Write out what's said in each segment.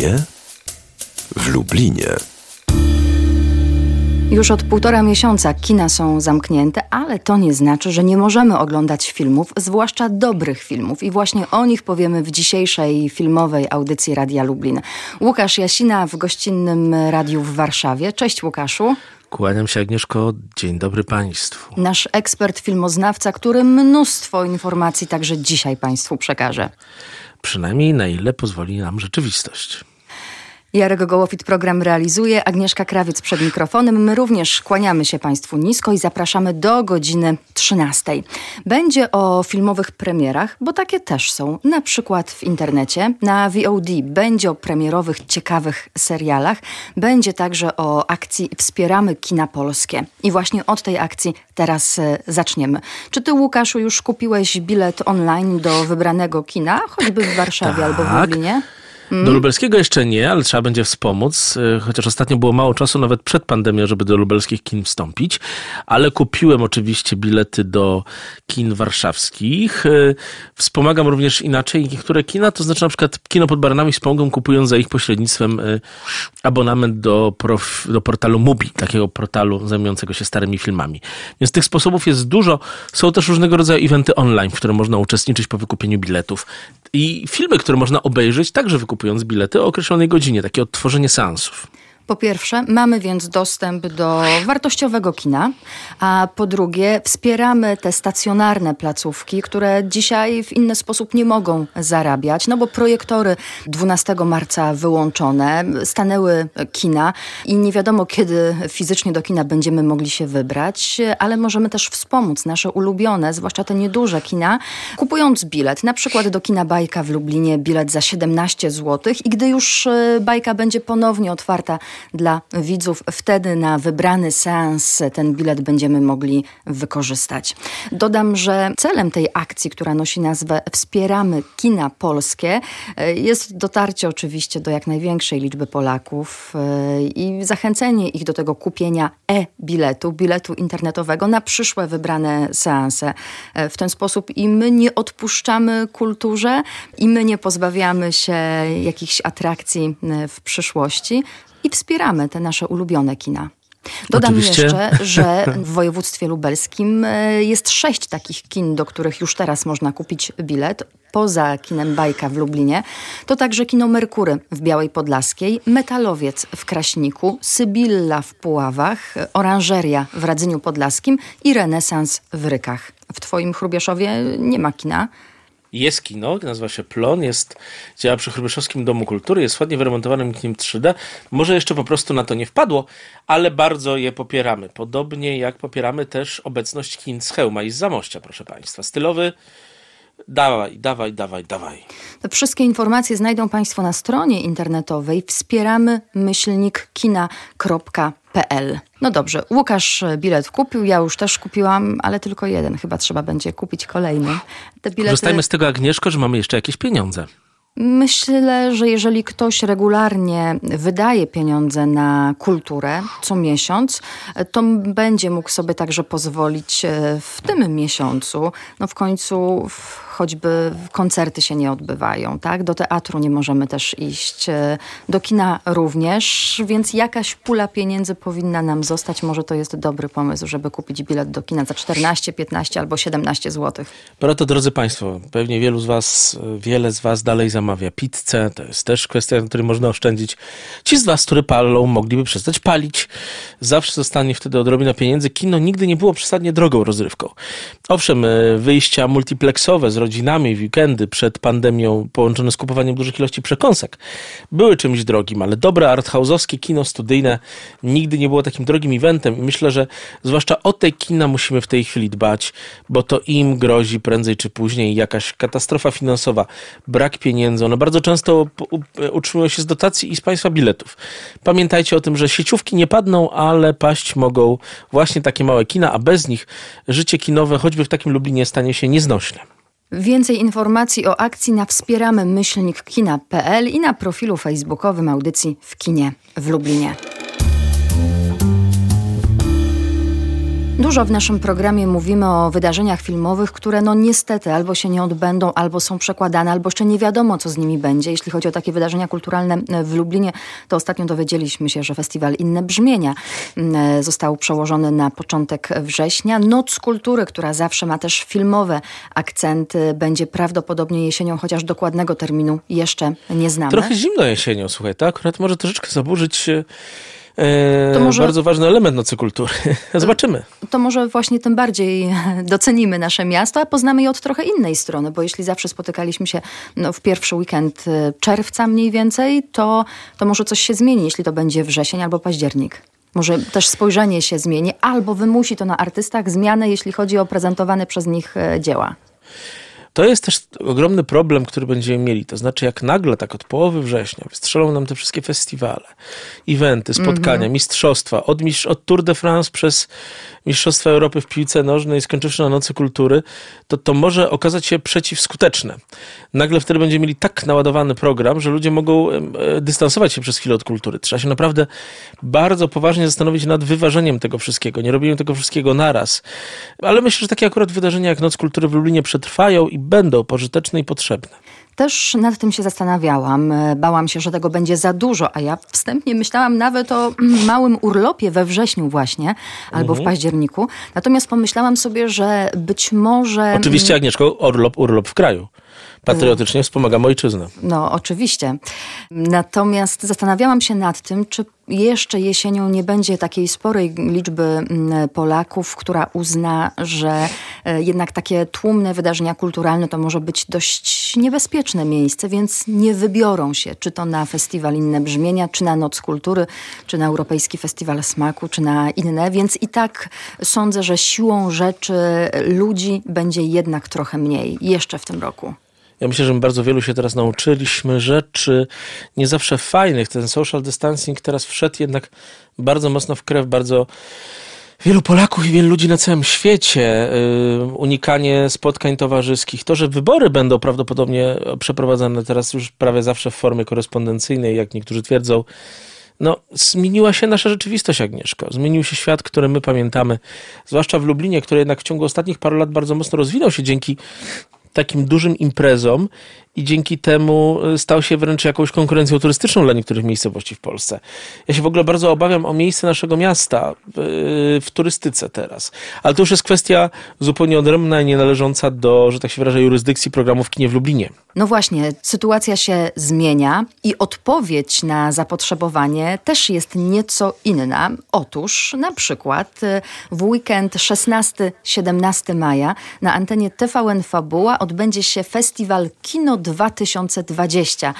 kinie w Lublinie. Już od półtora miesiąca kina są zamknięte, ale to nie znaczy, że nie możemy oglądać filmów, zwłaszcza dobrych filmów. I właśnie o nich powiemy w dzisiejszej filmowej audycji Radia Lublin. Łukasz Jasina w gościnnym radiu w Warszawie. Cześć Łukaszu. Kłaniam się Agnieszko, dzień dobry Państwu. Nasz ekspert filmoznawca, który mnóstwo informacji także dzisiaj Państwu przekaże. Przynajmniej na ile pozwoli nam rzeczywistość. Jarek Gołofit program realizuje, Agnieszka Krawiec przed mikrofonem. My również kłaniamy się Państwu nisko i zapraszamy do godziny 13. Będzie o filmowych premierach, bo takie też są, na przykład w internecie, na VOD. Będzie o premierowych, ciekawych serialach. Będzie także o akcji Wspieramy Kina Polskie. I właśnie od tej akcji teraz e, zaczniemy. Czy Ty, Łukaszu, już kupiłeś bilet online do wybranego kina, choćby w Warszawie tak. albo w Lublinie? Do lubelskiego jeszcze nie, ale trzeba będzie wspomóc, y, chociaż ostatnio było mało czasu, nawet przed pandemią, żeby do lubelskich kin wstąpić, ale kupiłem oczywiście bilety do kin warszawskich. Y, wspomagam również inaczej niektóre kina, to znaczy na przykład kino pod Baranami wspomogą kupując za ich pośrednictwem y, abonament do, prof, do portalu Mubi, takiego portalu zajmującego się starymi filmami. Więc tych sposobów jest dużo. Są też różnego rodzaju eventy online, w które można uczestniczyć po wykupieniu biletów. I filmy, które można obejrzeć, także wykupując bilety o określonej godzinie, takie odtworzenie seansów. Po pierwsze, mamy więc dostęp do wartościowego kina, a po drugie, wspieramy te stacjonarne placówki, które dzisiaj w inny sposób nie mogą zarabiać, no bo projektory 12 marca wyłączone, stanęły kina i nie wiadomo, kiedy fizycznie do kina będziemy mogli się wybrać, ale możemy też wspomóc nasze ulubione, zwłaszcza te nieduże kina, kupując bilet, na przykład do kina Bajka w Lublinie, bilet za 17 zł i gdy już e, Bajka będzie ponownie otwarta dla widzów. Wtedy na wybrany seans ten bilet będziemy mogli wykorzystać. Dodam, że celem tej akcji, która nosi nazwę Wspieramy Kina Polskie, e, jest dotarcie oczywiście do jak największej liczby Polaków e, i zachęcenie ich do tego kupienia e-biletu, biletu internetowego na przyszłe wybrane seanse. E, w ten sposób i my nie odpuszczamy kulturze, i my nie pozbawiamy się jakichś atrakcji w przyszłości i wspieramy te nasze ulubione kina. Dodam Oczywiście. jeszcze, że w województwie lubelskim e, jest sześć takich kin, do których już teraz można kupić bilet. Poza kinem Bajka w Lublinie, to także kino Merkury w Białej Podlaskiej, Metalowiec w Kraśniku, Sybilla w Puławach, Oranżeria w Radzyniu Podlaskim i Renesans w Rykach. W Twoim Chrubieszowie nie ma kina. Jest kino, nazywa się Plon, jest, działa przy Chrubieszowskim Domu Kultury, jest ładnie wyremontowanym kinem 3D. Może jeszcze po prostu na to nie wpadło, ale bardzo je popieramy. Podobnie jak popieramy też obecność kin z Chełma i z Zamościa, proszę Państwa. Stylowy, dawaj, dawaj, dawaj, dawaj. Te wszystkie informacje znajdą Państwo na stronie internetowej wspieramy myślnik kina.pl. No dobrze, Łukasz bilet kupił, ja już też kupiłam, ale tylko jeden. Chyba trzeba będzie kupić kolejny. Te bilety... Korzystajmy z tego, Agnieszko, że mamy jeszcze jakieś pieniądze. Myślę, że jeżeli ktoś regularnie wydaje pieniądze na kulturę co miesiąc, to będzie mógł sobie także pozwolić e, w tym miesiącu. No w końcu choćby koncerty się nie odbywają, tak? Do teatru nie możemy też iść, e, do kina również, więc jakaś pula pieniędzy powinna nam zostać. Może to jest dobry pomysł, żeby kupić bilet do kina za 14, 15 albo 17 zł. Proto, drodzy Państwo, pewnie wielu z Was, wiele z Was dalej zamawia pizzę. To jest też kwestia, na której można oszczędzić. Ci z Was, którzy palą, mogliby przestać palić. Zawsze zostanie wtedy odrobina pieniędzy. Kino nigdy nie było przesadnie drogą rozrywką. Owszem, e, wyjścia multiplexowe z rodzinami weekendy przed pandemią połączone z kupowaniem dużych ilości przekąsek były czymś drogim, ale dobre arthouse'owskie kino studyjne nigdy nie było takim drogim eventem i myślę, że zwłaszcza o te kina musimy w tej chwili dbać, bo to im grozi prędzej czy później jakaś katastrofa finansowa, brak pieniędzy. One bardzo często utrzymują się z dotacji i z państwa biletów. Pamiętajcie o tym, że sieciówki nie padną, ale paść mogą właśnie takie małe kina, a bez nich życie kinowe, choćby w takim Lublinie, stanie się nieznośne. Więcej informacji o akcji na wspieramy myślnik i na profilu facebookowym audycji w kinie w Lublinie. Dużo w naszym programie mówimy o wydarzeniach filmowych, które no niestety albo się nie odbędą, albo są przekładane, albo jeszcze nie wiadomo, co z nimi będzie. Jeśli chodzi o takie wydarzenia kulturalne w Lublinie, to ostatnio dowiedzieliśmy się, że festiwal Inne Brzmienia mm, został przełożony na początek września. Noc Kultury, która zawsze ma też filmowe akcenty, będzie prawdopodobnie jesienią, chociaż dokładnego terminu jeszcze nie znamy. Trochę zimno jesienią, słuchaj, to akurat może troszeczkę zaburzyć E, to może, bardzo ważny element nocy kultury. Zobaczymy. To może właśnie tym bardziej docenimy nasze miasto, a poznamy je od trochę innej strony, bo jeśli zawsze spotykaliśmy się no, w pierwszy weekend e, czerwca mniej więcej, to, to może coś się zmieni, jeśli to będzie wrzesień albo październik. Może też spojrzenie się zmieni, albo wymusi to na artystach zmianę, jeśli chodzi o prezentowane przez nich e, dzieła. To jest też ogromny problem, który będziemy mieli. To znaczy, jak nagle, tak od połowy września, wystrzelą nam te wszystkie festiwale, eventy, spotkania, mm -hmm. mistrzostwa, od, od Tour de France przez Mistrzostwa Europy w piłce nożnej, skończywszy na Nocy Kultury, to to może okazać się przeciwskuteczne. Nagle wtedy będziemy mieli tak naładowany program, że ludzie mogą e, dystansować się przez chwilę od kultury. Trzeba się naprawdę bardzo poważnie zastanowić nad wyważeniem tego wszystkiego, nie robieniem tego wszystkiego naraz. Ale myślę, że takie akurat wydarzenia jak Noc Kultury w Lublinie przetrwają i będą pożyteczne i potrzebne. Też nad tym się zastanawiałam. Bałam się, że tego będzie za dużo, a ja wstępnie myślałam nawet o małym urlopie we wrześniu właśnie, albo mhm. w październiku. Natomiast pomyślałam sobie, że być może... Oczywiście Agnieszko, urlop, urlop w kraju patriotycznie wspomagam ojczyznę. No, oczywiście. Natomiast zastanawiałam się nad tym, czy jeszcze jesienią nie będzie takiej sporej liczby mm, Polaków, która uzna, że e, jednak takie tłumne wydarzenia kulturalne to może być dość niebezpieczne miejsce, więc nie wybiorą się, czy to na festiwal Inne Brzmienia, czy na Noc Kultury, czy na Europejski Festiwal Smaku, czy na inne, więc i tak sądzę, że siłą rzeczy ludzi będzie jednak trochę mniej jeszcze w tym roku. Ja myślę, że my bardzo wielu się teraz nauczyliśmy rzeczy nie zawsze fajnych. Ten social distancing teraz wszedł jednak bardzo mocno w krew, bardzo wielu Polaków i wielu ludzi na całym świecie, yy, unikanie spotkań towarzyskich, to, że wybory będą prawdopodobnie przeprowadzane teraz już prawie zawsze w formie korespondencyjnej, jak niektórzy twierdzą, no, zmieniła się nasza rzeczywistość, Agnieszko. Zmienił się świat, który my pamiętamy, zwłaszcza w Lublinie, który jednak w ciągu ostatnich paru lat bardzo mocno rozwinął się dzięki takim dużym imprezom i dzięki temu y, stał się wręcz jakąś konkurencją turystyczną dla niektórych miejscowości w Polsce. Ja się w ogóle bardzo obawiam o miejsce naszego miasta w, w turystyce teraz. Ale to już jest kwestia zupełnie odrębna i nie należąca do, że tak się wyraża, jurysdykcji programu w kinie w Lublinie. No właśnie, sytuacja się zmienia i odpowiedź na zapotrzebowanie też jest nieco inna. Otóż na przykład y, w weekend 16-17 maja na antenie TVN Fabuła odbędzie się festiwal Kino 2020.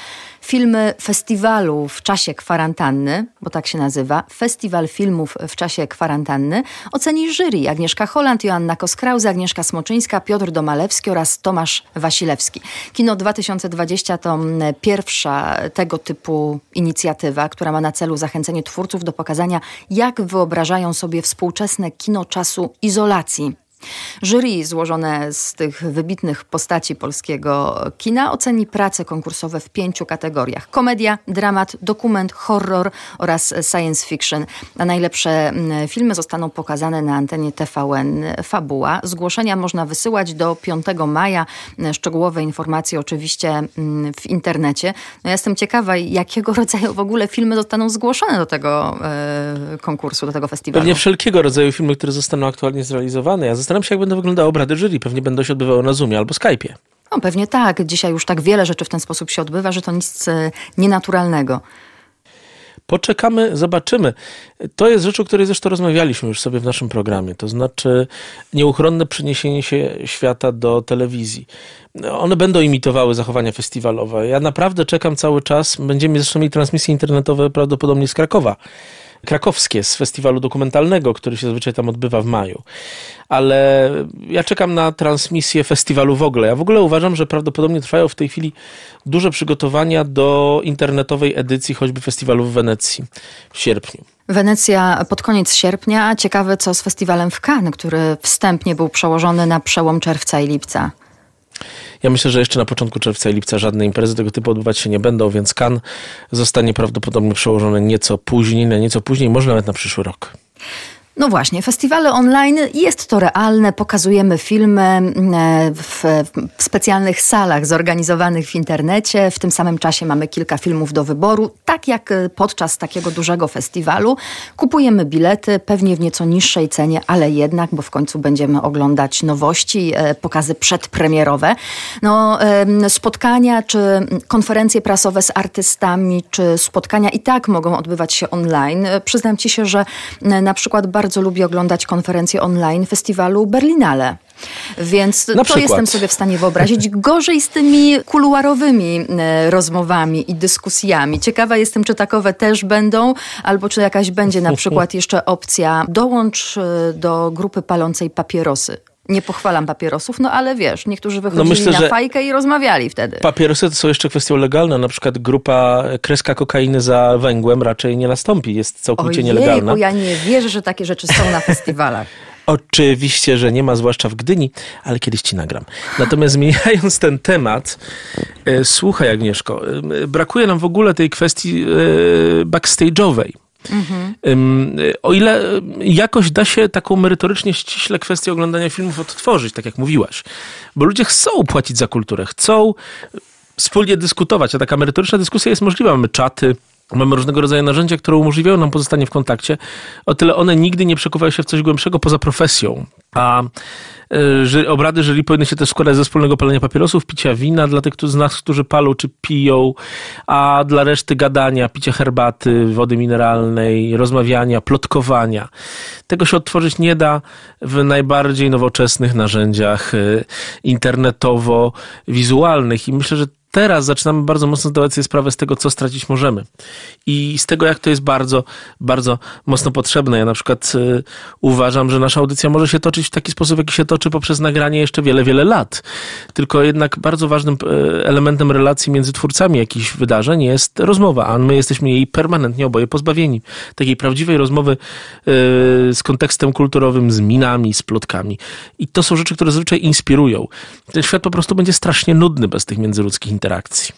Filmy festiwalu w czasie kwarantanny, bo tak się nazywa, Festiwal Filmów w czasie kwarantanny, oceni jury Agnieszka Holland, Joanna Koskrauze, Agnieszka Smoczyńska, Piotr Domalewski oraz Tomasz Wasilewski. Kino 2020 to mm, pierwsza tego typu inicjatywa, która ma na celu zachęcenie twórców do pokazania, jak wyobrażają sobie współczesne kino czasu izolacji. Jury złożone z tych wybitnych postaci polskiego kina oceni prace konkursowe w pięciu kategoriach: komedia, dramat, dokument, horror oraz science fiction. A najlepsze mm, filmy zostaną pokazane na antenie TVN Fabuła. Zgłoszenia można wysyłać do 5 maja. Szczegółowe informacje oczywiście mm, w internecie. No ja jestem ciekawa, jakiego rodzaju w ogóle filmy zostaną zgłoszone do tego e, konkursu, do tego festiwalu. Pewnie wszelkiego rodzaju filmy, które zostaną aktualnie zrealizowane. Ja Zastanawiam się, jak będą wyglądały obrady jury. Pewnie będą się odbywały na Zoomie albo Skype'ie. No pewnie tak. Dzisiaj już tak wiele rzeczy w ten sposób się odbywa, że to nic e, nienaturalnego. Poczekamy, zobaczymy. To jest rzecz, o której zresztą rozmawialiśmy już sobie w naszym programie. To znaczy nieuchronne przeniesienie się świata do telewizji. One będą imitowały zachowania festiwalowe. Ja naprawdę czekam cały czas. Będziemy zresztą mieli transmisje internetowe prawdopodobnie z Krakowa krakowskie z festiwalu dokumentalnego, który się zazwyczaj tam odbywa w maju. Ale ja czekam na transmisję festiwalu w ogóle. Ja w ogóle uważam, że prawdopodobnie trwają w tej chwili duże przygotowania do internetowej edycji choćby festiwalu w Wenecji w sierpniu. Wenecja pod koniec sierpnia. Ciekawe co z festiwalem w Cannes, który wstępnie był przełożony na przełom czerwca i lipca. Ja myślę, że jeszcze na początku czerwca i lipca żadne imprezy tego typu odbywać się nie będą, więc kan zostanie prawdopodobnie przełożony nieco później, na nieco później, może nawet na przyszły rok. No właśnie, festiwale online jest to realne. Pokazujemy filmy mm, e, w, w, specjalnych salach zorganizowanych w internecie. W tym samym czasie mamy kilka filmów do wyboru. Tak jak e, podczas takiego dużego festiwalu kupujemy bilety, pewnie w nieco niższej cenie, ale jednak, bo w końcu będziemy oglądać nowości, e, pokazy przedpremierowe. No, spotkania czy konferencje prasowe z artystami, czy spotkania i tak mogą odbywać się online. Przyznam ci się, że na przykład bardzo lubię oglądać konferencje online festiwalu Berlinale. Więc Na to przykład. jestem sobie w stanie wyobrazić. Gorzej z tymi kuluarowymi e, rozmowami i dyskusjami. Ciekawa jestem, czy takowe też będą, albo czy jakaś będzie na przykład jeszcze opcja dołącz e, do grupy palącej papierosy. Nie pochwalam papierosów, no ale wiesz, niektórzy no wychodzili no myślę, na fajkę i rozmawiali wtedy. Papierosy to są jeszcze kwestie legalne. Na przykład grupa kreska kokainy za węgłem raczej nie nastąpi. Jest całkowicie Ojejku, nielegalna. ja nie wierzę, że takie rzeczy są na festiwalach. Oczywiście, że nie ma, zwłaszcza w Gdyni, ale kiedyś ci nagram. Natomiast zmieniając ten temat, e, słuchaj Agnieszko, e, brakuje nam w ogóle tej kwestii e, backstage'owej. Mhm. O ile jakoś da się taką merytorycznie ściśle kwestię oglądania filmów odtworzyć, tak jak mówiłaś, bo ludzie chcą płacić za kulturę, chcą wspólnie dyskutować, a taka merytoryczna dyskusja jest możliwa. Mamy czaty, Mamy różnego rodzaju narzędzia, które umożliwiają nam pozostanie w kontakcie. O tyle one nigdy nie przekuwają się w coś głębszego poza profesją. A y, obrady jury powinny się też składać ze wspólnego palenia papierosów, picia wina dla tych z nas, którzy palą czy piją, a dla reszty gadania, picia herbaty, wody mineralnej, rozmawiania, plotkowania. Tego się odtworzyć nie da w najbardziej nowoczesnych narzędziach y, internetowo-wizualnych i myślę, że teraz zaczynamy bardzo mocno zdawać sobie sprawę z tego, co stracić możemy. I z tego, jak to jest bardzo, bardzo mocno potrzebne. Ja na przykład y, uważam, że nasza audycja może się toczyć w taki sposób, jaki się toczy poprzez nagranie jeszcze wiele, wiele lat. Tylko jednak bardzo ważnym y, elementem relacji między twórcami jakichś wydarzeń jest rozmowa, a my jesteśmy jej permanentnie oboje pozbawieni. Takiej prawdziwej rozmowy y, z kontekstem kulturowym, z minami, z plotkami. I to są rzeczy, które zazwyczaj inspirują. Ten świat po prostu będzie strasznie nudny bez tych międzyludzkich interakcji.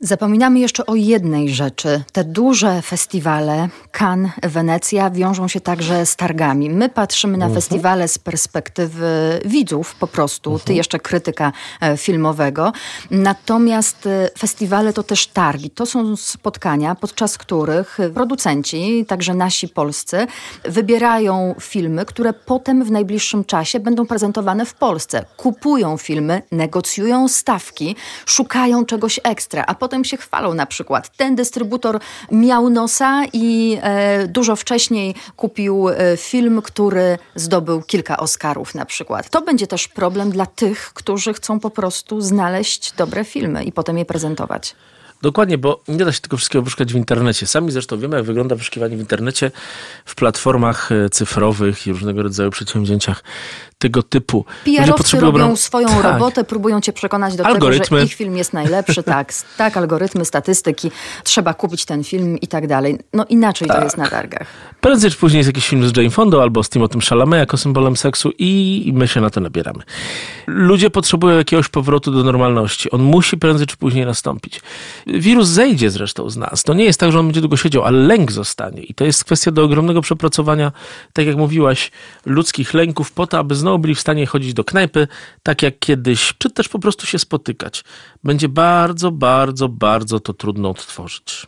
Zapominamy jeszcze o jednej rzeczy. Te duże festiwale, Cannes, Wenecja, wiążą się także z targami. My patrzymy na uh mhm. -huh. festiwale z perspektywy widzów po prostu, uh -huh. ty mhm. jeszcze krytyka e, filmowego. Natomiast e, festiwale to też targi. To są spotkania, podczas których producenci, także nasi polscy, wybierają filmy, które potem w najbliższym czasie będą prezentowane w Polsce. Kupują filmy, negocjują stawki, szukają czegoś ekstra, a potem się chwalą na przykład. Ten dystrybutor miał nosa i e, dużo wcześniej kupił e, film, który zdobył kilka Oscarów na przykład. To będzie też problem dla tych, którzy chcą po prostu znaleźć dobre filmy i potem je prezentować. Dokładnie, bo nie da się tego wszystkiego wyszukać w internecie. Sami zresztą wiemy, jak wygląda wyszukiwanie w internecie, w platformach e, cyfrowych i różnego rodzaju przedsięwzięciach tego typu. PR-owcy robią swoją tak. robotę, próbują cię przekonać do algorytmy. tego, że ich film jest najlepszy. tak, tak, algorytmy, statystyki, trzeba kupić ten film i tak dalej. No inaczej tak. to jest na targach. Prędzej czy później jest jakiś film z Jane Fonda albo z Timothym Chalamet jako symbolem seksu i my się na to nabieramy. Ludzie potrzebują jakiegoś powrotu do normalności. On musi prędzej czy później nastąpić. Wirus zejdzie zresztą z nas. To nie jest tak, że on będzie długo siedział, ale lęk zostanie. I to jest kwestia do ogromnego przepracowania, tak jak mówiłaś, ludzkich lęków po to, aby znowu byli w stanie chodzić do knajpy, tak jak kiedyś, czy też po prostu się spotykać. Będzie bardzo, bardzo, bardzo to trudno odtworzyć.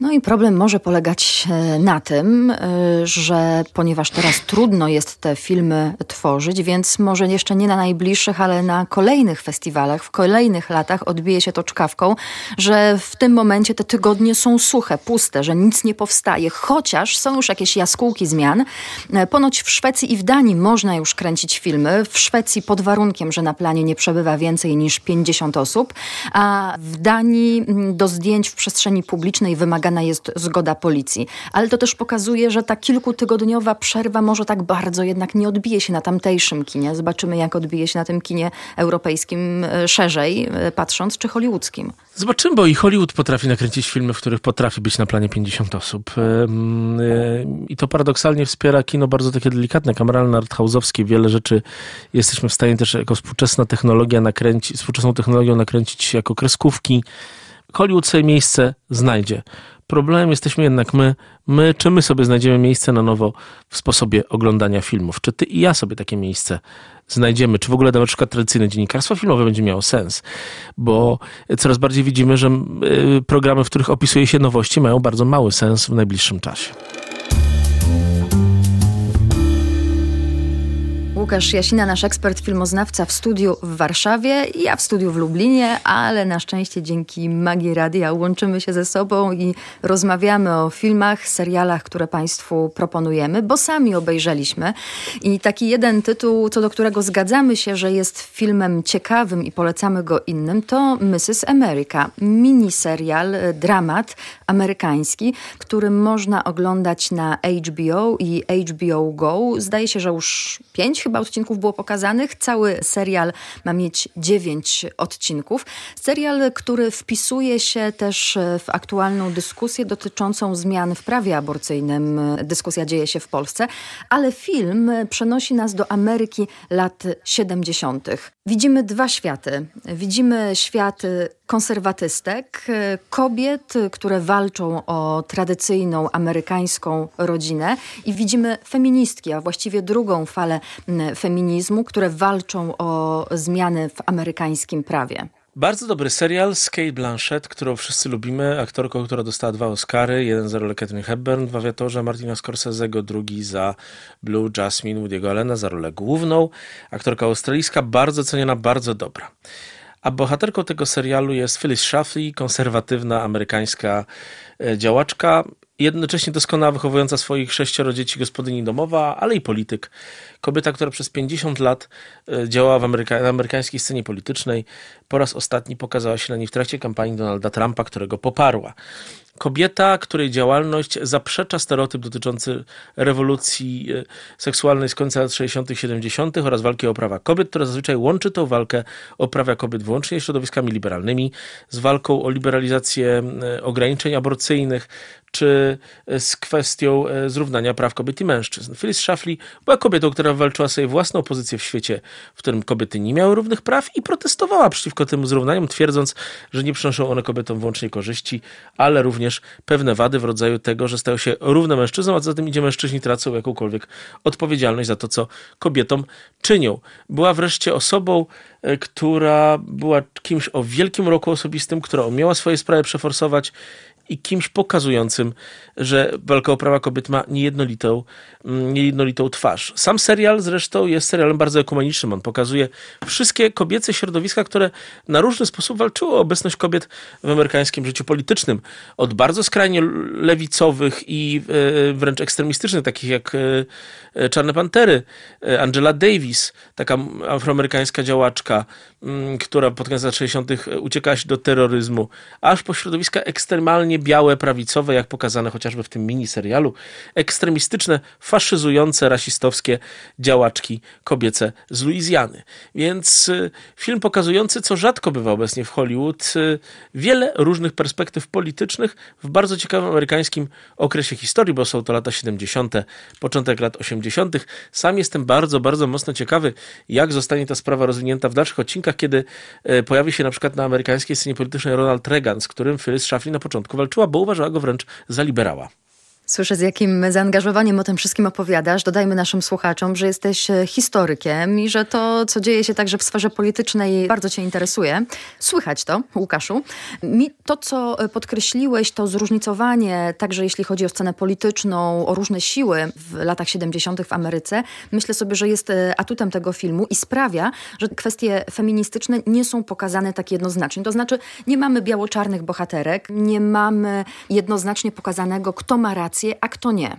No i problem może polegać e, na tym, e, że ponieważ teraz trudno jest te filmy tworzyć, więc może jeszcze nie na najbliższych, ale na kolejnych festiwalach, w kolejnych latach odbije się to czkawką, że w tym momencie te tygodnie są suche, puste, że nic nie powstaje, chociaż są już jakieś jaskółki zmian. E, ponoć w Szwecji i w Danii można już kręcić filmy. W Szwecji pod warunkiem, że na planie nie przebywa więcej niż 50 osób, a w Danii mm, do zdjęć w przestrzeni publicznej wymagana jest zgoda policji. Ale to też pokazuje, że ta kilkutygodniowa przerwa może tak bardzo jednak nie odbije się na tamtejszym kinie. Zobaczymy, jak odbije się na tym kinie europejskim e, szerzej, e, patrząc, czy hollywoodzkim. Zobaczymy, bo i Hollywood potrafi nakręcić filmy, w których potrafi być na planie 50 osób. E, I to paradoksalnie wspiera kino bardzo takie delikatne, kameralne, arthouse'owskie. Wiele rzeczy jesteśmy w stanie też jako współczesna technologia nakręcić, współczesną technologią nakręcić jako kreskówki, Hollywood sobie miejsce znajdzie. Problemem jesteśmy jednak my, my, czy my sobie znajdziemy miejsce na nowo w sposobie oglądania filmów. Czy ty i ja sobie takie miejsce znajdziemy, czy w ogóle na przykład tradycyjne dziennikarstwo filmowe będzie miało sens, bo coraz bardziej widzimy, że y, programy, w których opisuje się nowości, mają bardzo mały sens w najbliższym czasie. Łukasz Jasina, nasz ekspert filmoznawca w studiu w Warszawie, ja w studiu w Lublinie, ale na szczęście dzięki magii radia łączymy się ze sobą i rozmawiamy o filmach, serialach, które Państwu proponujemy, bo sami obejrzeliśmy. I taki jeden tytuł, co do którego zgadzamy się, że jest filmem ciekawym i polecamy go innym, to Mrs. America. Miniserial, dramat amerykański, który można oglądać na HBO i HBO Go. Zdaje się, że już pięć chyba odcinków było pokazanych. Cały serial ma mieć dziewięć odcinków. Serial, który wpisuje się też w aktualną dyskusję dotyczącą zmian w prawie aborcyjnym. Dyskusja dzieje się w Polsce, ale film przenosi nas do Ameryki lat 70. Widzimy dwa światy. Widzimy świat konserwatystek, kobiet, które walczą o tradycyjną amerykańską rodzinę i widzimy feministki, a właściwie drugą falę feminizmu, które walczą o zmiany w amerykańskim prawie. Bardzo dobry serial z Kate Blanchett, którą wszyscy lubimy, aktorką, która dostała dwa Oscary, jeden za rolę Catherine Hepburn w awiatorze Martina Scorsese'ego, drugi za Blue Jasmine Woody'ego Allena za rolę główną. Aktorka australijska, bardzo ceniona, bardzo dobra. A bohaterką tego serialu jest Phyllis Schlafly, konserwatywna amerykańska e, działaczka, jednocześnie doskonała wychowująca swoich sześcioro dzieci gospodyni domowa, ale i polityk. Kobieta, która przez 50 lat e, działała w ameryka na amerykańskiej scenie politycznej, po raz ostatni pokazała się na niej w trakcie kampanii Donalda Trumpa, którego poparła. Kobieta, której działalność zaprzecza stereotyp dotyczący rewolucji e, seksualnej z końca lat 60., 70. oraz walki o prawa kobiet, która zazwyczaj łączy tę walkę o prawa kobiet wyłącznie środowiskami liberalnymi z walką o liberalizację e, ograniczeń aborcyjnych, czy z kwestią e, zrównania praw kobiet i mężczyzn. Phyllis Schlafly była kobietą, która walczyła sobie własną pozycję w świecie, w którym kobiety nie miały równych praw i protestowała przeciwko tym zrównaniom, twierdząc, że nie przynoszą one kobietom wyłącznie korzyści, ale również pewne wady w rodzaju tego, że stają się równe mężczyznom, a za tym idzie mężczyźni tracą jakąkolwiek odpowiedzialność za to, co kobietom czynią. Była wreszcie osobą, e, która była kimś o wielkim roku osobistym, która umiała swoje sprawy przeforsować i kimś pokazującym, że walka o prawa kobiet ma niejednolitą, mm, niejednolitą twarz. Sam serial zresztą jest serialem bardzo ekumenicznym. On pokazuje wszystkie kobiece środowiska, które na różny sposób walczyły o obecność kobiet w amerykańskim życiu politycznym. Od bardzo skrajnie lewicowych i e, wręcz ekstremistycznych, takich jak e, e, Czarne Pantery, Angela Davis, taka afroamerykańska działaczka, która pod koniec lat 60. uciekała się do terroryzmu, aż po środowiska ekstremalnie białe, prawicowe, jak pokazane chociażby w tym miniserialu, ekstremistyczne, faszyzujące, rasistowskie działaczki kobiece z Luizjany. Więc y, film pokazujący, co rzadko bywa obecnie w Hollywood, y, wiele różnych perspektyw politycznych w bardzo ciekawym amerykańskim okresie historii, bo są to lata 70., początek lat 80. Sam jestem bardzo, bardzo mocno ciekawy, jak zostanie ta sprawa rozwinięta w dalszych odcinkach, kiedy y, pojawi się na przykład na amerykańskiej scenie politycznej Ronald Reagan, z którym Phyllis Schlafly na początku walczyła, bo uważała go wręcz za liberała. Słyszę, z jakim zaangażowaniem o tym wszystkim opowiadasz. Dodajmy naszym słuchaczom, że jesteś e, historykiem i że to, co dzieje się także w sferze politycznej, bardzo Cię interesuje. Słychać to, Łukaszu. Mi to, co e, podkreśliłeś, to zróżnicowanie, także jeśli chodzi o scenę polityczną, o różne siły w latach 70. w Ameryce, myślę sobie, że jest e, atutem tego filmu i sprawia, że kwestie feministyczne nie są pokazane tak jednoznacznie. To znaczy, nie mamy biało-czarnych bohaterek, nie mamy jednoznacznie pokazanego, kto ma rację a kto nie.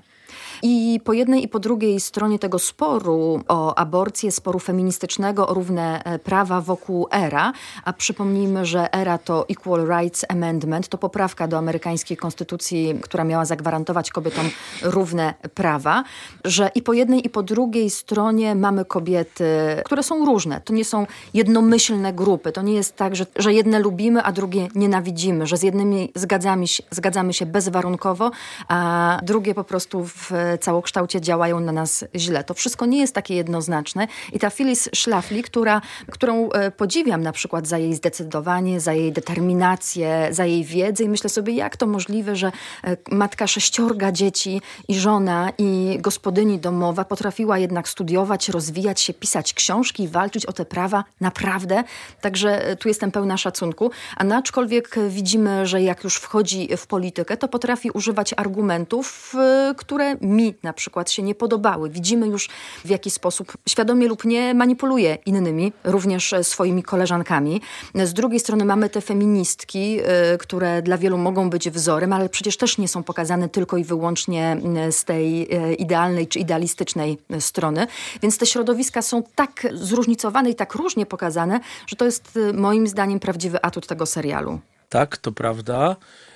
I po jednej i po drugiej stronie tego sporu o aborcję, sporu feministycznego, o równe e, prawa wokół ERA, a przypomnijmy, że ERA to Equal Rights Amendment, to poprawka do amerykańskiej konstytucji, która miała zagwarantować kobietom równe prawa, że i po jednej i po drugiej stronie mamy kobiety, które są różne. To nie są jednomyślne grupy. To nie jest tak, że, że jedne lubimy, a drugie nienawidzimy, że z jednymi zgadzamy się, zgadzamy się bezwarunkowo, a drugie po prostu w całokształcie działają na nas źle. To wszystko nie jest takie jednoznaczne i ta Phyllis Schlafly, która, którą e, podziwiam na przykład za jej zdecydowanie, za jej determinację, za jej wiedzę i myślę sobie, jak to możliwe, że e, matka sześciorga dzieci i żona i gospodyni domowa potrafiła jednak studiować, rozwijać się, pisać książki walczyć o te prawa naprawdę. Także e, tu jestem pełna szacunku. A aczkolwiek widzimy, że jak już wchodzi w politykę, to potrafi używać argumentów, które mi na przykład się nie podobały. Widzimy już w jaki sposób świadomie lub nie manipuluje innymi, również swoimi koleżankami. Z drugiej strony mamy te feministki, y, które dla wielu mogą być wzorem, ale przecież też nie są pokazane tylko i wyłącznie y, z tej y, idealnej czy idealistycznej strony. Więc te środowiska są tak zróżnicowane i tak różnie pokazane, że to jest moim zdaniem prawdziwy atut tego serialu. Tak, to prawda,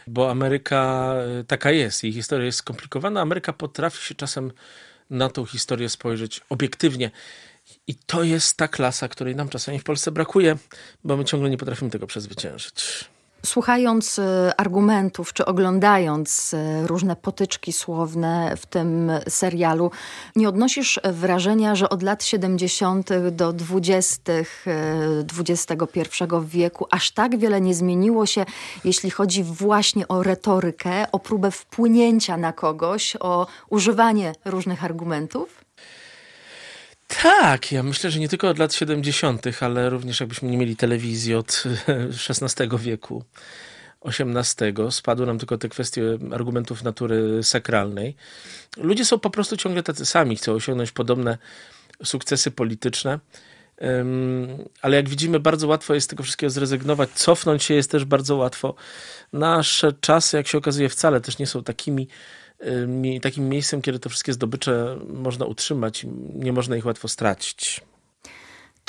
bo Ameryka taka jest. Jej historia jest skomplikowana. Ameryka potrafi się czasem na tą historię spojrzeć obiektywnie. I to jest ta klasa, której nam czasami w Polsce brakuje, bo my ciągle nie potrafimy tego przezwyciężyć. Słuchając e, argumentów, czy oglądając e, różne potyczki słowne w tym serialu, nie odnosisz wrażenia, że od lat 70. do 20. XXI e, wieku aż tak wiele nie zmieniło się, jeśli chodzi właśnie o retorykę, o próbę wpłynięcia na kogoś, o używanie różnych argumentów? Tak, ja myślę, że nie tylko od lat 70., ale również jakbyśmy nie mieli telewizji od XVI wieku, XVIII, spadły nam tylko te kwestie argumentów natury sakralnej. Ludzie są po prostu ciągle tacy sami, chcą osiągnąć podobne sukcesy polityczne. Ale jak widzimy, bardzo łatwo jest z tego wszystkiego zrezygnować. Cofnąć się jest też bardzo łatwo. Nasze czasy, jak się okazuje, wcale też nie są takimi takim miejscem, kiedy te wszystkie zdobycze można utrzymać, nie można ich łatwo stracić.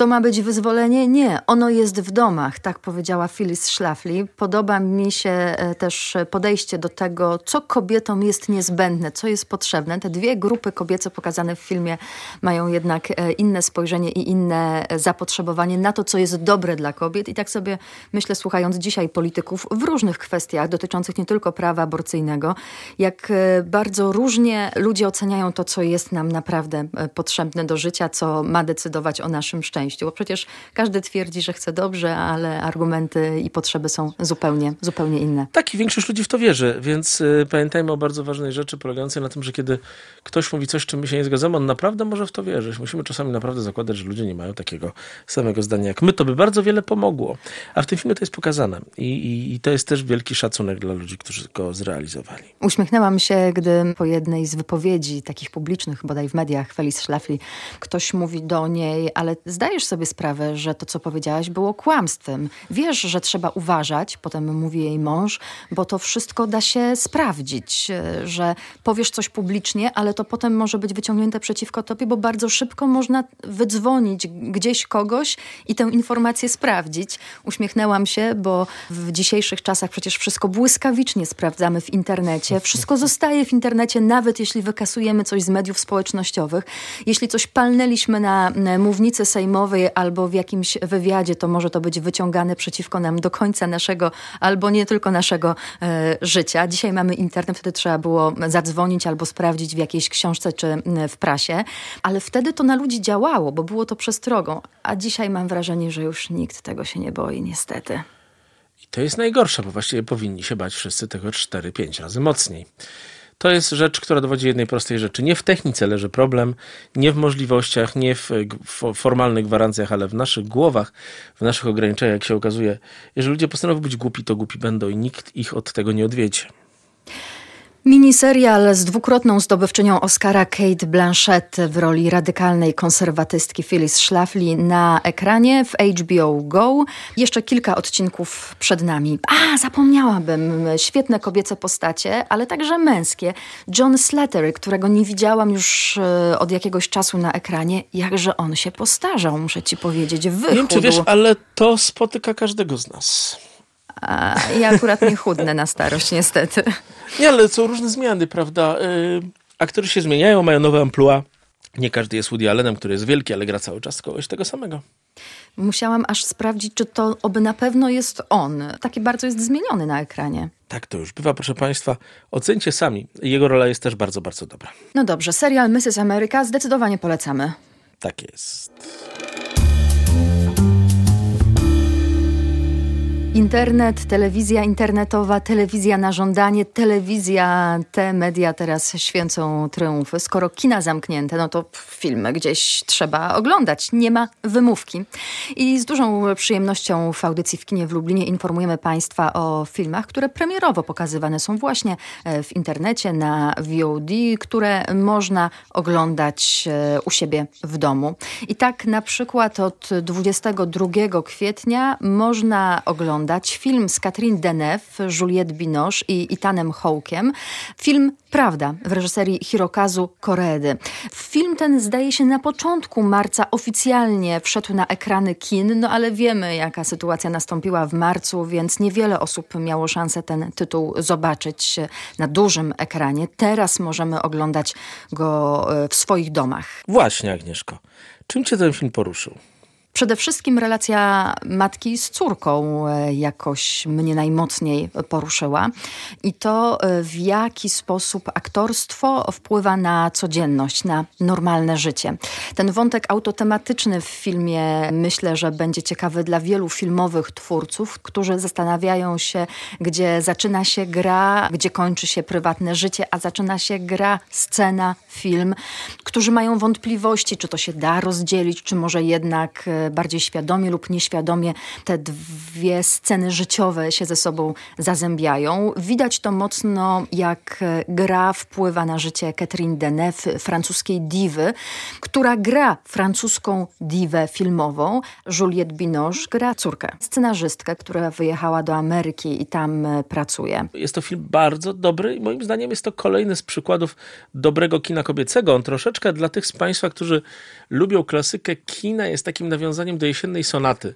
To ma być wyzwolenie? Nie, ono jest w domach, tak powiedziała Phyllis Schlafly. Podoba mi się e, też podejście do tego, co kobietom jest niezbędne, co jest potrzebne. Te dwie grupy kobiece pokazane w filmie mają jednak e, inne spojrzenie i inne zapotrzebowanie na to, co jest dobre dla kobiet. I tak sobie myślę, słuchając dzisiaj polityków w różnych kwestiach dotyczących nie tylko prawa aborcyjnego, jak e, bardzo różnie ludzie oceniają to, co jest nam naprawdę potrzebne do życia, co ma decydować o naszym szczęściu szczęściu, bo przecież każdy twierdzi, że chce dobrze, ale argumenty i potrzeby są zupełnie, zupełnie inne. Tak i większość ludzi w to wierzy, więc y, pamiętajmy o bardzo ważnej rzeczy polegającej na tym, że kiedy ktoś mówi coś, czym my się nie zgadzamy, on naprawdę może w to wierzyć. Musimy czasami naprawdę zakładać, że ludzie nie mają takiego samego zdania jak my. To by bardzo wiele pomogło. A w tym filmie to jest pokazane i, i, i to jest też wielki szacunek dla ludzi, którzy go zrealizowali. Uśmiechnęłam się, gdy po jednej z wypowiedzi takich publicznych, bodaj w mediach, Felis Schlafly, ktoś mówi do niej, ale zdajesz zdajesz sobie sprawę, że to, co powiedziałaś, było kłamstwem. Wiesz, że trzeba uważać, potem mówi jej mąż, bo to wszystko da się sprawdzić, e, że powiesz coś publicznie, ale to potem może być wyciągnięte przeciwko tobie, bo bardzo szybko można wydzwonić gdzieś kogoś i tę informację sprawdzić. Uśmiechnęłam się, bo w dzisiejszych czasach przecież wszystko błyskawicznie sprawdzamy w internecie. Wszystko zostaje w internecie, nawet jeśli wykasujemy coś z mediów społecznościowych. Jeśli coś palnęliśmy na mównicy sejmowej, albo w jakimś wywiadzie, to może to być wyciągane przeciwko nam do końca naszego, albo nie tylko naszego e, życia. Dzisiaj mamy internet, wtedy trzeba było zadzwonić albo sprawdzić w jakiejś książce czy w prasie, ale wtedy to na ludzi działało, bo było to przestrogą, a dzisiaj mam wrażenie, że już nikt tego się nie boi, niestety. I to jest najgorsze, bo właściwie powinni się bać wszyscy tego 4-5 razy mocniej. To jest rzecz, która dowodzi jednej prostej rzeczy. Nie w technice leży problem, nie w możliwościach, nie w formalnych gwarancjach, ale w naszych głowach, w naszych ograniczeniach, jak się okazuje. Jeżeli ludzie postanowią być głupi, to głupi będą i nikt ich od tego nie odwiedzie. Miniserial z dwukrotną zdobywczynią Oscara Kate Blanchett w roli radykalnej konserwatystki Phyllis Schlafly na ekranie w HBO Go. Jeszcze kilka odcinków przed nami. A, zapomniałabym. Świetne kobiece postacie, ale także męskie. John Slattery, którego nie widziałam już e, od jakiegoś czasu na ekranie. Jakże on się postarzał, muszę ci powiedzieć. Wychudł. Nie wiem, czy wiesz, ale to spotyka każdego z nas. A ja akurat nie chudnę na starość, niestety. Nie, ale są różne zmiany, prawda? Yy, aktorzy się zmieniają, mają nowe amplua. Nie każdy jest Woody Allenem, który jest wielki, ale gra cały czas kogoś tego samego. Musiałam aż sprawdzić, czy to oby na pewno jest on. Taki bardzo jest zmieniony na ekranie. Tak to już bywa, proszę Państwa. Ocencie sami. Jego rola jest też bardzo, bardzo dobra. No dobrze, serial Mrs. America zdecydowanie polecamy. Tak jest. Internet, telewizja internetowa, telewizja na żądanie, telewizja, te media teraz święcą triumfy. Skoro kina zamknięte, no to filmy gdzieś trzeba oglądać. Nie ma wymówki. I z dużą przyjemnością w audycji w kinie w Lublinie informujemy Państwa o filmach, które premierowo pokazywane są właśnie e, w internecie, na VOD, które można oglądać e, u siebie w domu. I tak na przykład od 22 kwietnia można oglądać oglądać film z Catherine Deneuve, Juliette Binoche i Itanem Hawkiem. Film Prawda w reżyserii Hirokazu Koreedy. Film ten zdaje się na początku marca oficjalnie wszedł na ekrany kin, no ale wiemy jaka sytuacja nastąpiła w marcu, więc niewiele osób miało szansę ten tytuł zobaczyć na dużym ekranie. Teraz możemy oglądać go e, w swoich domach. Właśnie Agnieszko, czym cię ten film poruszył? Przede wszystkim relacja matki z córką e, jakoś mnie najmocniej poruszyła. I to, e, w jaki sposób aktorstwo wpływa na codzienność, na normalne życie. Ten wątek autotematyczny w filmie myślę, że będzie ciekawy dla wielu filmowych twórców, którzy zastanawiają się, gdzie zaczyna się gra, gdzie kończy się prywatne życie, a zaczyna się gra, scena, film, którzy mają wątpliwości, czy to się da rozdzielić, czy może jednak e, bardziej świadomie lub nieświadomie te dwie sceny życiowe się ze sobą zazębiają. Widać to mocno, jak gra wpływa na życie Catherine Deneuve, francuskiej diwy, która gra francuską diwę filmową. Juliette Binoche gra córkę, scenarzystkę, która wyjechała do Ameryki i tam e, pracuje. Jest to film bardzo dobry i moim zdaniem jest to kolejny z przykładów dobrego kina kobiecego. On troszeczkę dla tych z Państwa, którzy lubią klasykę kina, jest takim nawiązaniem nawiązaniem do jesiennej sonaty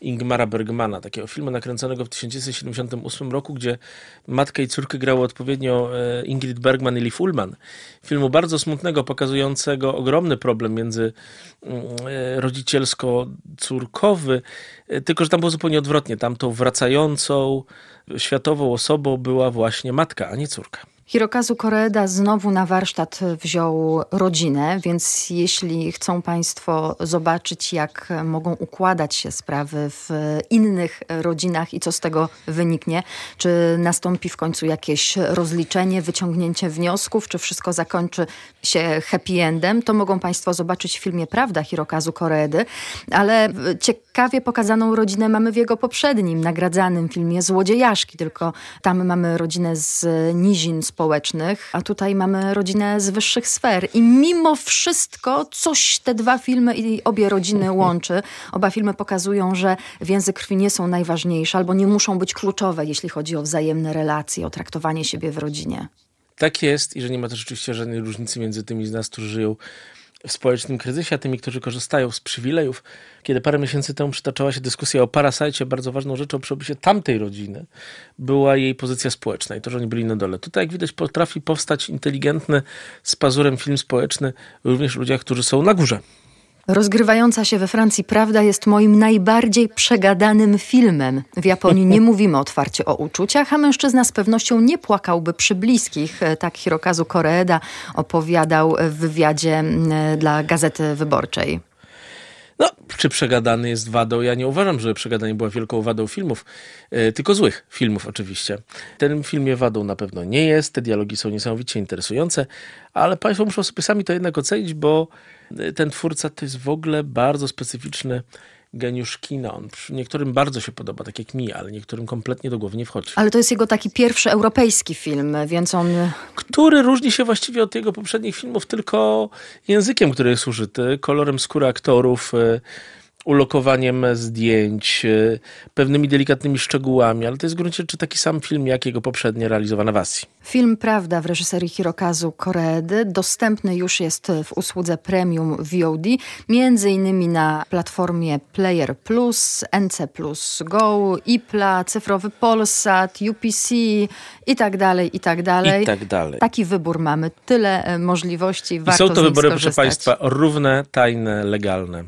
Ingmara Bergmana, takiego filmu nakręconego w 1978 roku, gdzie matkę i córkę grało odpowiednio e, Ingrid Bergman i Liv Ullmann. Filmu bardzo smutnego, pokazującego ogromny problem między mm, e, rodzicielsko-córkowy, e, tylko że tam było zupełnie odwrotnie. Tam tą wracającą światową osobą była właśnie matka, a nie córka. Hirokazu Koreeda znowu na warsztat wziął rodzinę, więc jeśli chcą Państwo zobaczyć, jak mogą układać się sprawy w innych rodzinach i co z tego wyniknie, czy nastąpi w końcu jakieś rozliczenie, wyciągnięcie wniosków, czy wszystko zakończy się happy endem, to mogą Państwo zobaczyć w filmie Prawda Hirokazu Koreedy, ale ciekawie pokazaną rodzinę mamy w jego poprzednim, nagradzanym filmie Złodziejaszki, tylko tam mamy rodzinę z nizin, z społecznych, a tutaj mamy rodzinę z wyższych sfer. I mimo wszystko coś te dwa filmy i obie rodziny łączy. Oba filmy pokazują, że więzy krwi nie są najważniejsze albo nie muszą być kluczowe, jeśli chodzi o wzajemne relacje, o traktowanie siebie w rodzinie. Tak jest i że nie ma też rzeczywiście żadnej różnicy między tymi z nas, którzy żyją w społecznym kryzysie, a tymi, którzy korzystają z przywilejów. Kiedy parę miesięcy temu przytaczała się dyskusja o Parasajcie, bardzo ważną rzeczą przy opisie tamtej rodziny była jej pozycja społeczna i to, że oni byli na dole. Tutaj, jak widać, potrafi powstać inteligentny, z pazurem film społeczny również w ludziach, którzy są na górze. Rozgrywająca się we Francji Prawda jest moim najbardziej przegadanym filmem. W Japonii nie mówimy otwarcie o uczuciach, a mężczyzna z pewnością nie płakałby przy bliskich. Tak Hirokazu Koreeda opowiadał w wywiadzie dla Gazety Wyborczej. No, czy przegadany jest wadą? Ja nie uważam, że przegadanie była wielką wadą filmów, e, tylko złych filmów oczywiście. Ten filmie wadą na pewno nie jest, te dialogi są niesamowicie interesujące, ale Państwo muszą sobie sami to jednak ocenić, bo e, ten twórca to jest w ogóle bardzo specyficzny geniusz kina. On niektórym bardzo się podoba, tak jak mi, ale niektórym kompletnie do głowy nie wchodzi. Ale to jest jego taki pierwszy europejski film, więc on... Który różni się właściwie od jego poprzednich filmów tylko językiem, który jest użyty, kolorem skóry aktorów, e, ulokowaniem zdjęć, e, pewnymi delikatnymi szczegółami, ale to jest w gruncie rzeczy taki sam film, jak jego poprzednie realizowane w Azji. Film Prawda w reżyserii Hirokazu Koreedy dostępny już jest w usłudze premium VOD, między innymi na platformie Player Plus, NC Plus Go, IPLA, Cyfrowy Polsat, UPC i tak dalej, i tak dalej. I tak dalej. Taki wybór mamy, tyle e, możliwości, I warto są to wybory, proszę skorzystać. Państwa, równe, tajne, legalne.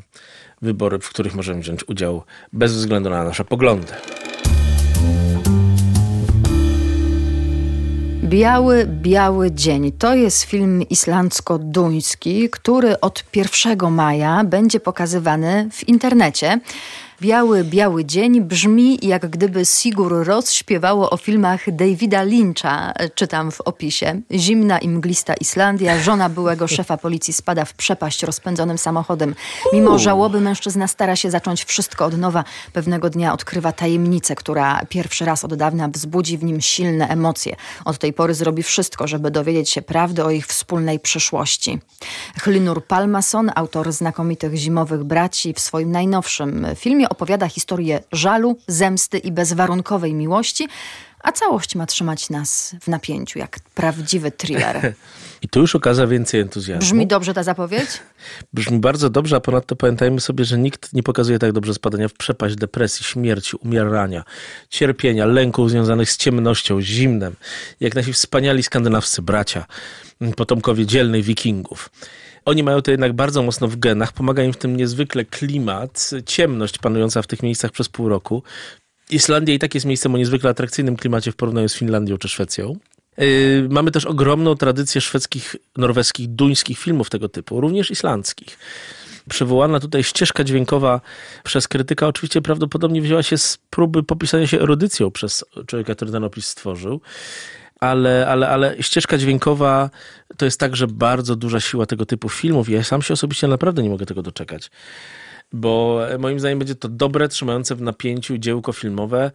Wybory, w których możemy wziąć udział bez względu na nasze poglądy. Biały, biały dzień. To jest film islandzko-duński, który od 1 maja będzie pokazywany w internecie. Biały, biały dzień brzmi jak gdyby Sigur Ros śpiewało o filmach Davida Lyncha, czytam w opisie. Zimna i mglista Islandia, żona byłego szefa policji spada w przepaść rozpędzonym samochodem. Mimo żałoby mężczyzna stara się zacząć wszystko od nowa. Pewnego dnia odkrywa tajemnicę, która pierwszy raz od dawna wzbudzi w nim silne emocje. Od tej pory zrobi wszystko, żeby dowiedzieć się prawdy o ich wspólnej przyszłości. Hlinur Palmason, autor znakomitych Zimowych Braci, w swoim najnowszym filmie opowiada historię żalu, zemsty i bezwarunkowej miłości, a całość ma trzymać nas w napięciu, jak prawdziwy thriller. I tu już okaza więcej entuzjazmu. Brzmi dobrze ta zapowiedź? Brzmi bardzo dobrze, a ponadto pamiętajmy sobie, że nikt nie pokazuje tak dobrze spadania w przepaść, depresji, śmierci, umierania, cierpienia, lęków związanych z ciemnością, zimnem, jak nasi wspaniali skandynawscy bracia, potomkowie dzielnych wikingów. Oni mają to jednak bardzo mocno w genach, pomaga im w tym niezwykle klimat, ciemność panująca w tych miejscach przez pół roku. Islandia i tak jest miejscem o niezwykle atrakcyjnym klimacie w porównaniu z Finlandią czy Szwecją. Yy, mamy też ogromną tradycję szwedzkich, norweskich, duńskich filmów tego typu, również islandzkich. Przywołana tutaj ścieżka dźwiękowa przez krytyka oczywiście prawdopodobnie wzięła się z próby popisania się erudycją przez człowieka, który ten opis stworzył. Ale, ale, ale ścieżka dźwiękowa to jest także bardzo duża siła tego typu filmów. Ja sam się osobiście naprawdę nie mogę tego doczekać bo moim zdaniem będzie to dobre, trzymające w napięciu dziełko filmowe,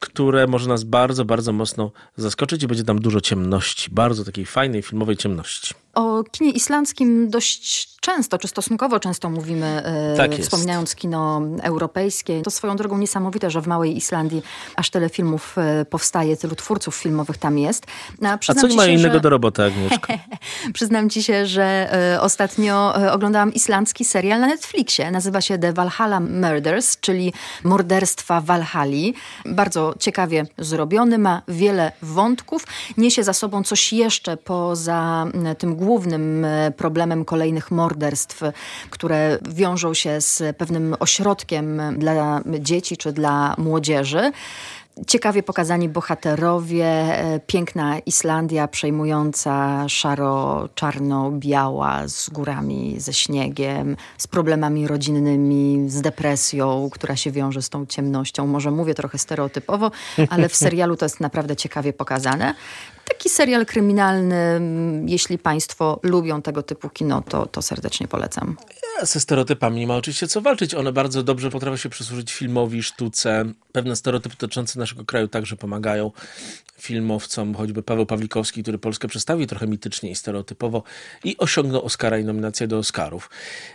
które może nas bardzo, bardzo mocno zaskoczyć i będzie tam dużo ciemności, bardzo takiej fajnej filmowej ciemności. O kinie islandzkim dość często, czy stosunkowo często mówimy, e, Tak jest. wspominając kino europejskie. To swoją drogą niesamowite, że w małej Islandii aż tyle filmów e, powstaje, tylu twórców filmowych tam jest. A, A przyznam co ci ma się, innego że- do roboty, Agnieszka? Przyznam ci się, że e, ostatnio e, oglądałam islandzki serial na Netflixie. Nazywa się The Valhalla Murders, czyli morderstwa Walhali. Bardzo ciekawie zrobiony, ma wiele wątków. Niesie za sobą coś jeszcze poza tym głównym problemem kolejnych morderstw, które wiążą się z pewnym ośrodkiem dla dzieci czy dla młodzieży. Ciekawie pokazani bohaterowie, e, piękna Islandia przejmująca szaro-czarno-biała z górami, ze śniegiem, z problemami rodzinnymi, z depresją, która się wiąże z tą ciemnością. Może mówię trochę stereotypowo, ale w serialu to jest naprawdę ciekawie pokazane. Taki serial kryminalny, mm, jeśli Państwo lubią tego typu kino, to, to serdecznie polecam. Ze stereotypami nie ma oczywiście co walczyć. One bardzo dobrze potrafią się przysłużyć filmowi, sztuce. Pewne stereotypy dotyczące naszego kraju także pomagają filmowcom, choćby Paweł Pawlikowski, który Polskę przedstawił trochę mitycznie i stereotypowo i osiągnął Oscara i nominację do Oscarów.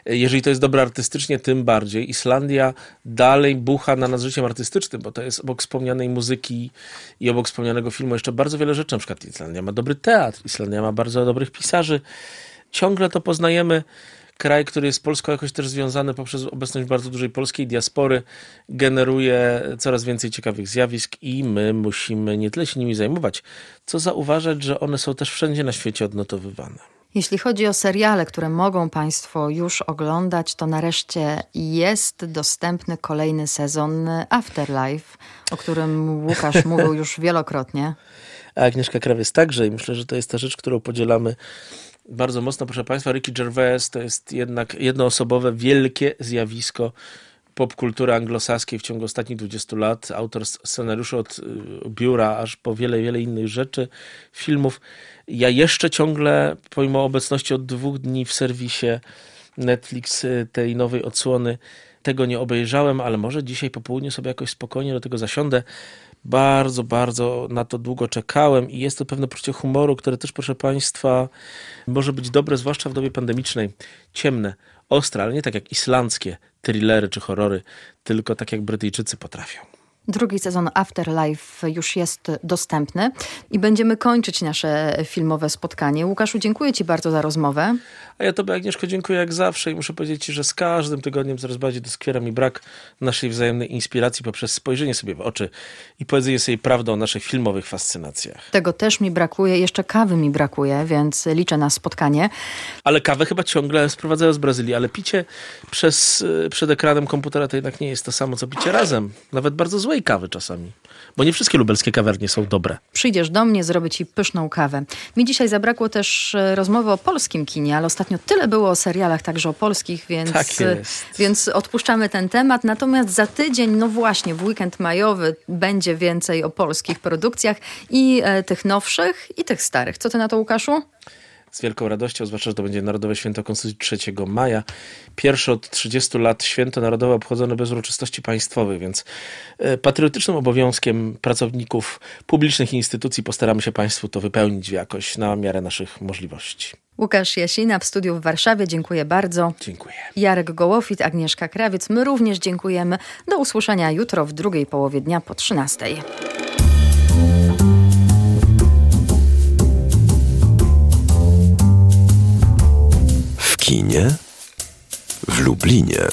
Jeżeli to jest dobre artystycznie, tym bardziej. Islandia dalej bucha na nas życiem artystycznym, bo to jest obok wspomnianej muzyki i obok wspomnianego filmu jeszcze bardzo wiele rzeczy. Na przykład Islandia ma dobry teatr, Islandia ma bardzo dobrych pisarzy. Ciągle to poznajemy kraj, który jest Polską jakoś też związany poprzez obecność bardzo dużej polskiej diaspory, generuje coraz więcej ciekawych zjawisk i my musimy nie tyle się nimi zajmować, co zauważać, że one są też wszędzie na świecie odnotowywane. Jeśli chodzi o seriale, które mogą Państwo już oglądać, to nareszcie jest dostępny kolejny sezon Afterlife, o którym Łukasz mówił już wielokrotnie. A Agnieszka Krawiec także i myślę, że to jest ta rzecz, którą podzielamy bardzo mocno. Proszę Państwa, Ricky Gervais to jest jednak jednoosobowe, wielkie zjawisko popkultury anglosaskiej w ciągu ostatnich 20 lat. Autor scenariuszy od y, biura aż po wiele, wiele innych rzeczy, filmów. Ja jeszcze ciągle, pomimo obecności od dwóch dni w serwisie Netflix y, tej nowej odsłony, tego nie obejrzałem, ale może dzisiaj po południu sobie jakoś spokojnie do tego zasiądę. Bardzo, bardzo na to długo czekałem i jest to pewne poczucie humoru, które też, proszę Państwa, może być dobre, zwłaszcza w dobie pandemicznej. Ciemne, ostre, ale nie tak jak islandzkie thrillery czy horrory, tylko tak jak Brytyjczycy potrafią. Drugi sezon Afterlife już jest dostępny i będziemy kończyć nasze filmowe spotkanie. Łukaszu, dziękuję Ci bardzo za rozmowę. A ja Tobie, Agnieszko, dziękuję jak zawsze i muszę powiedzieć Ci, że z każdym tygodniem coraz bardziej doskwiera mi brak naszej wzajemnej inspiracji poprzez spojrzenie sobie w oczy i powiedzenie sobie prawdę o naszych filmowych fascynacjach. Tego też mi brakuje, jeszcze kawy mi brakuje, więc liczę na spotkanie. Ale kawę chyba ciągle sprowadzają z Brazylii, ale picie przez, y, przed ekranem komputera to jednak nie jest to samo, co picie razem. Nawet bardzo złej kawy czasami. Bo nie wszystkie lubelskie kawiarnie są dobre. Przyjdziesz do mnie, zrobię ci pyszną kawę. Mi dzisiaj zabrakło też e, rozmowy o polskim kinie, ale ostatnio tyle było o serialach, także o polskich, więc, Tak jest. więc odpuszczamy ten temat. Natomiast za tydzień, no właśnie, w weekend majowy będzie więcej o polskich produkcjach i e, tych nowszych, i tych starych. Co ty na to, Łukaszu? Z wielką radością, zwłaszcza, że to będzie Narodowe Święto Konstytucji 3 maja. Pierwsze od 30 lat święto narodowe obchodzone bez uroczystości państwowych, więc e, patriotycznym obowiązkiem pracowników publicznych instytucji postaramy się Państwu to wypełnić jakoś na miarę naszych możliwości. Łukasz Jasina w studiu w Warszawie, dziękuję bardzo. Dziękuję. Jarek Gołofit, Agnieszka Krawiec, my również dziękujemy. Do usłyszenia jutro w drugiej połowie dnia po 13. kinie w Lublinie.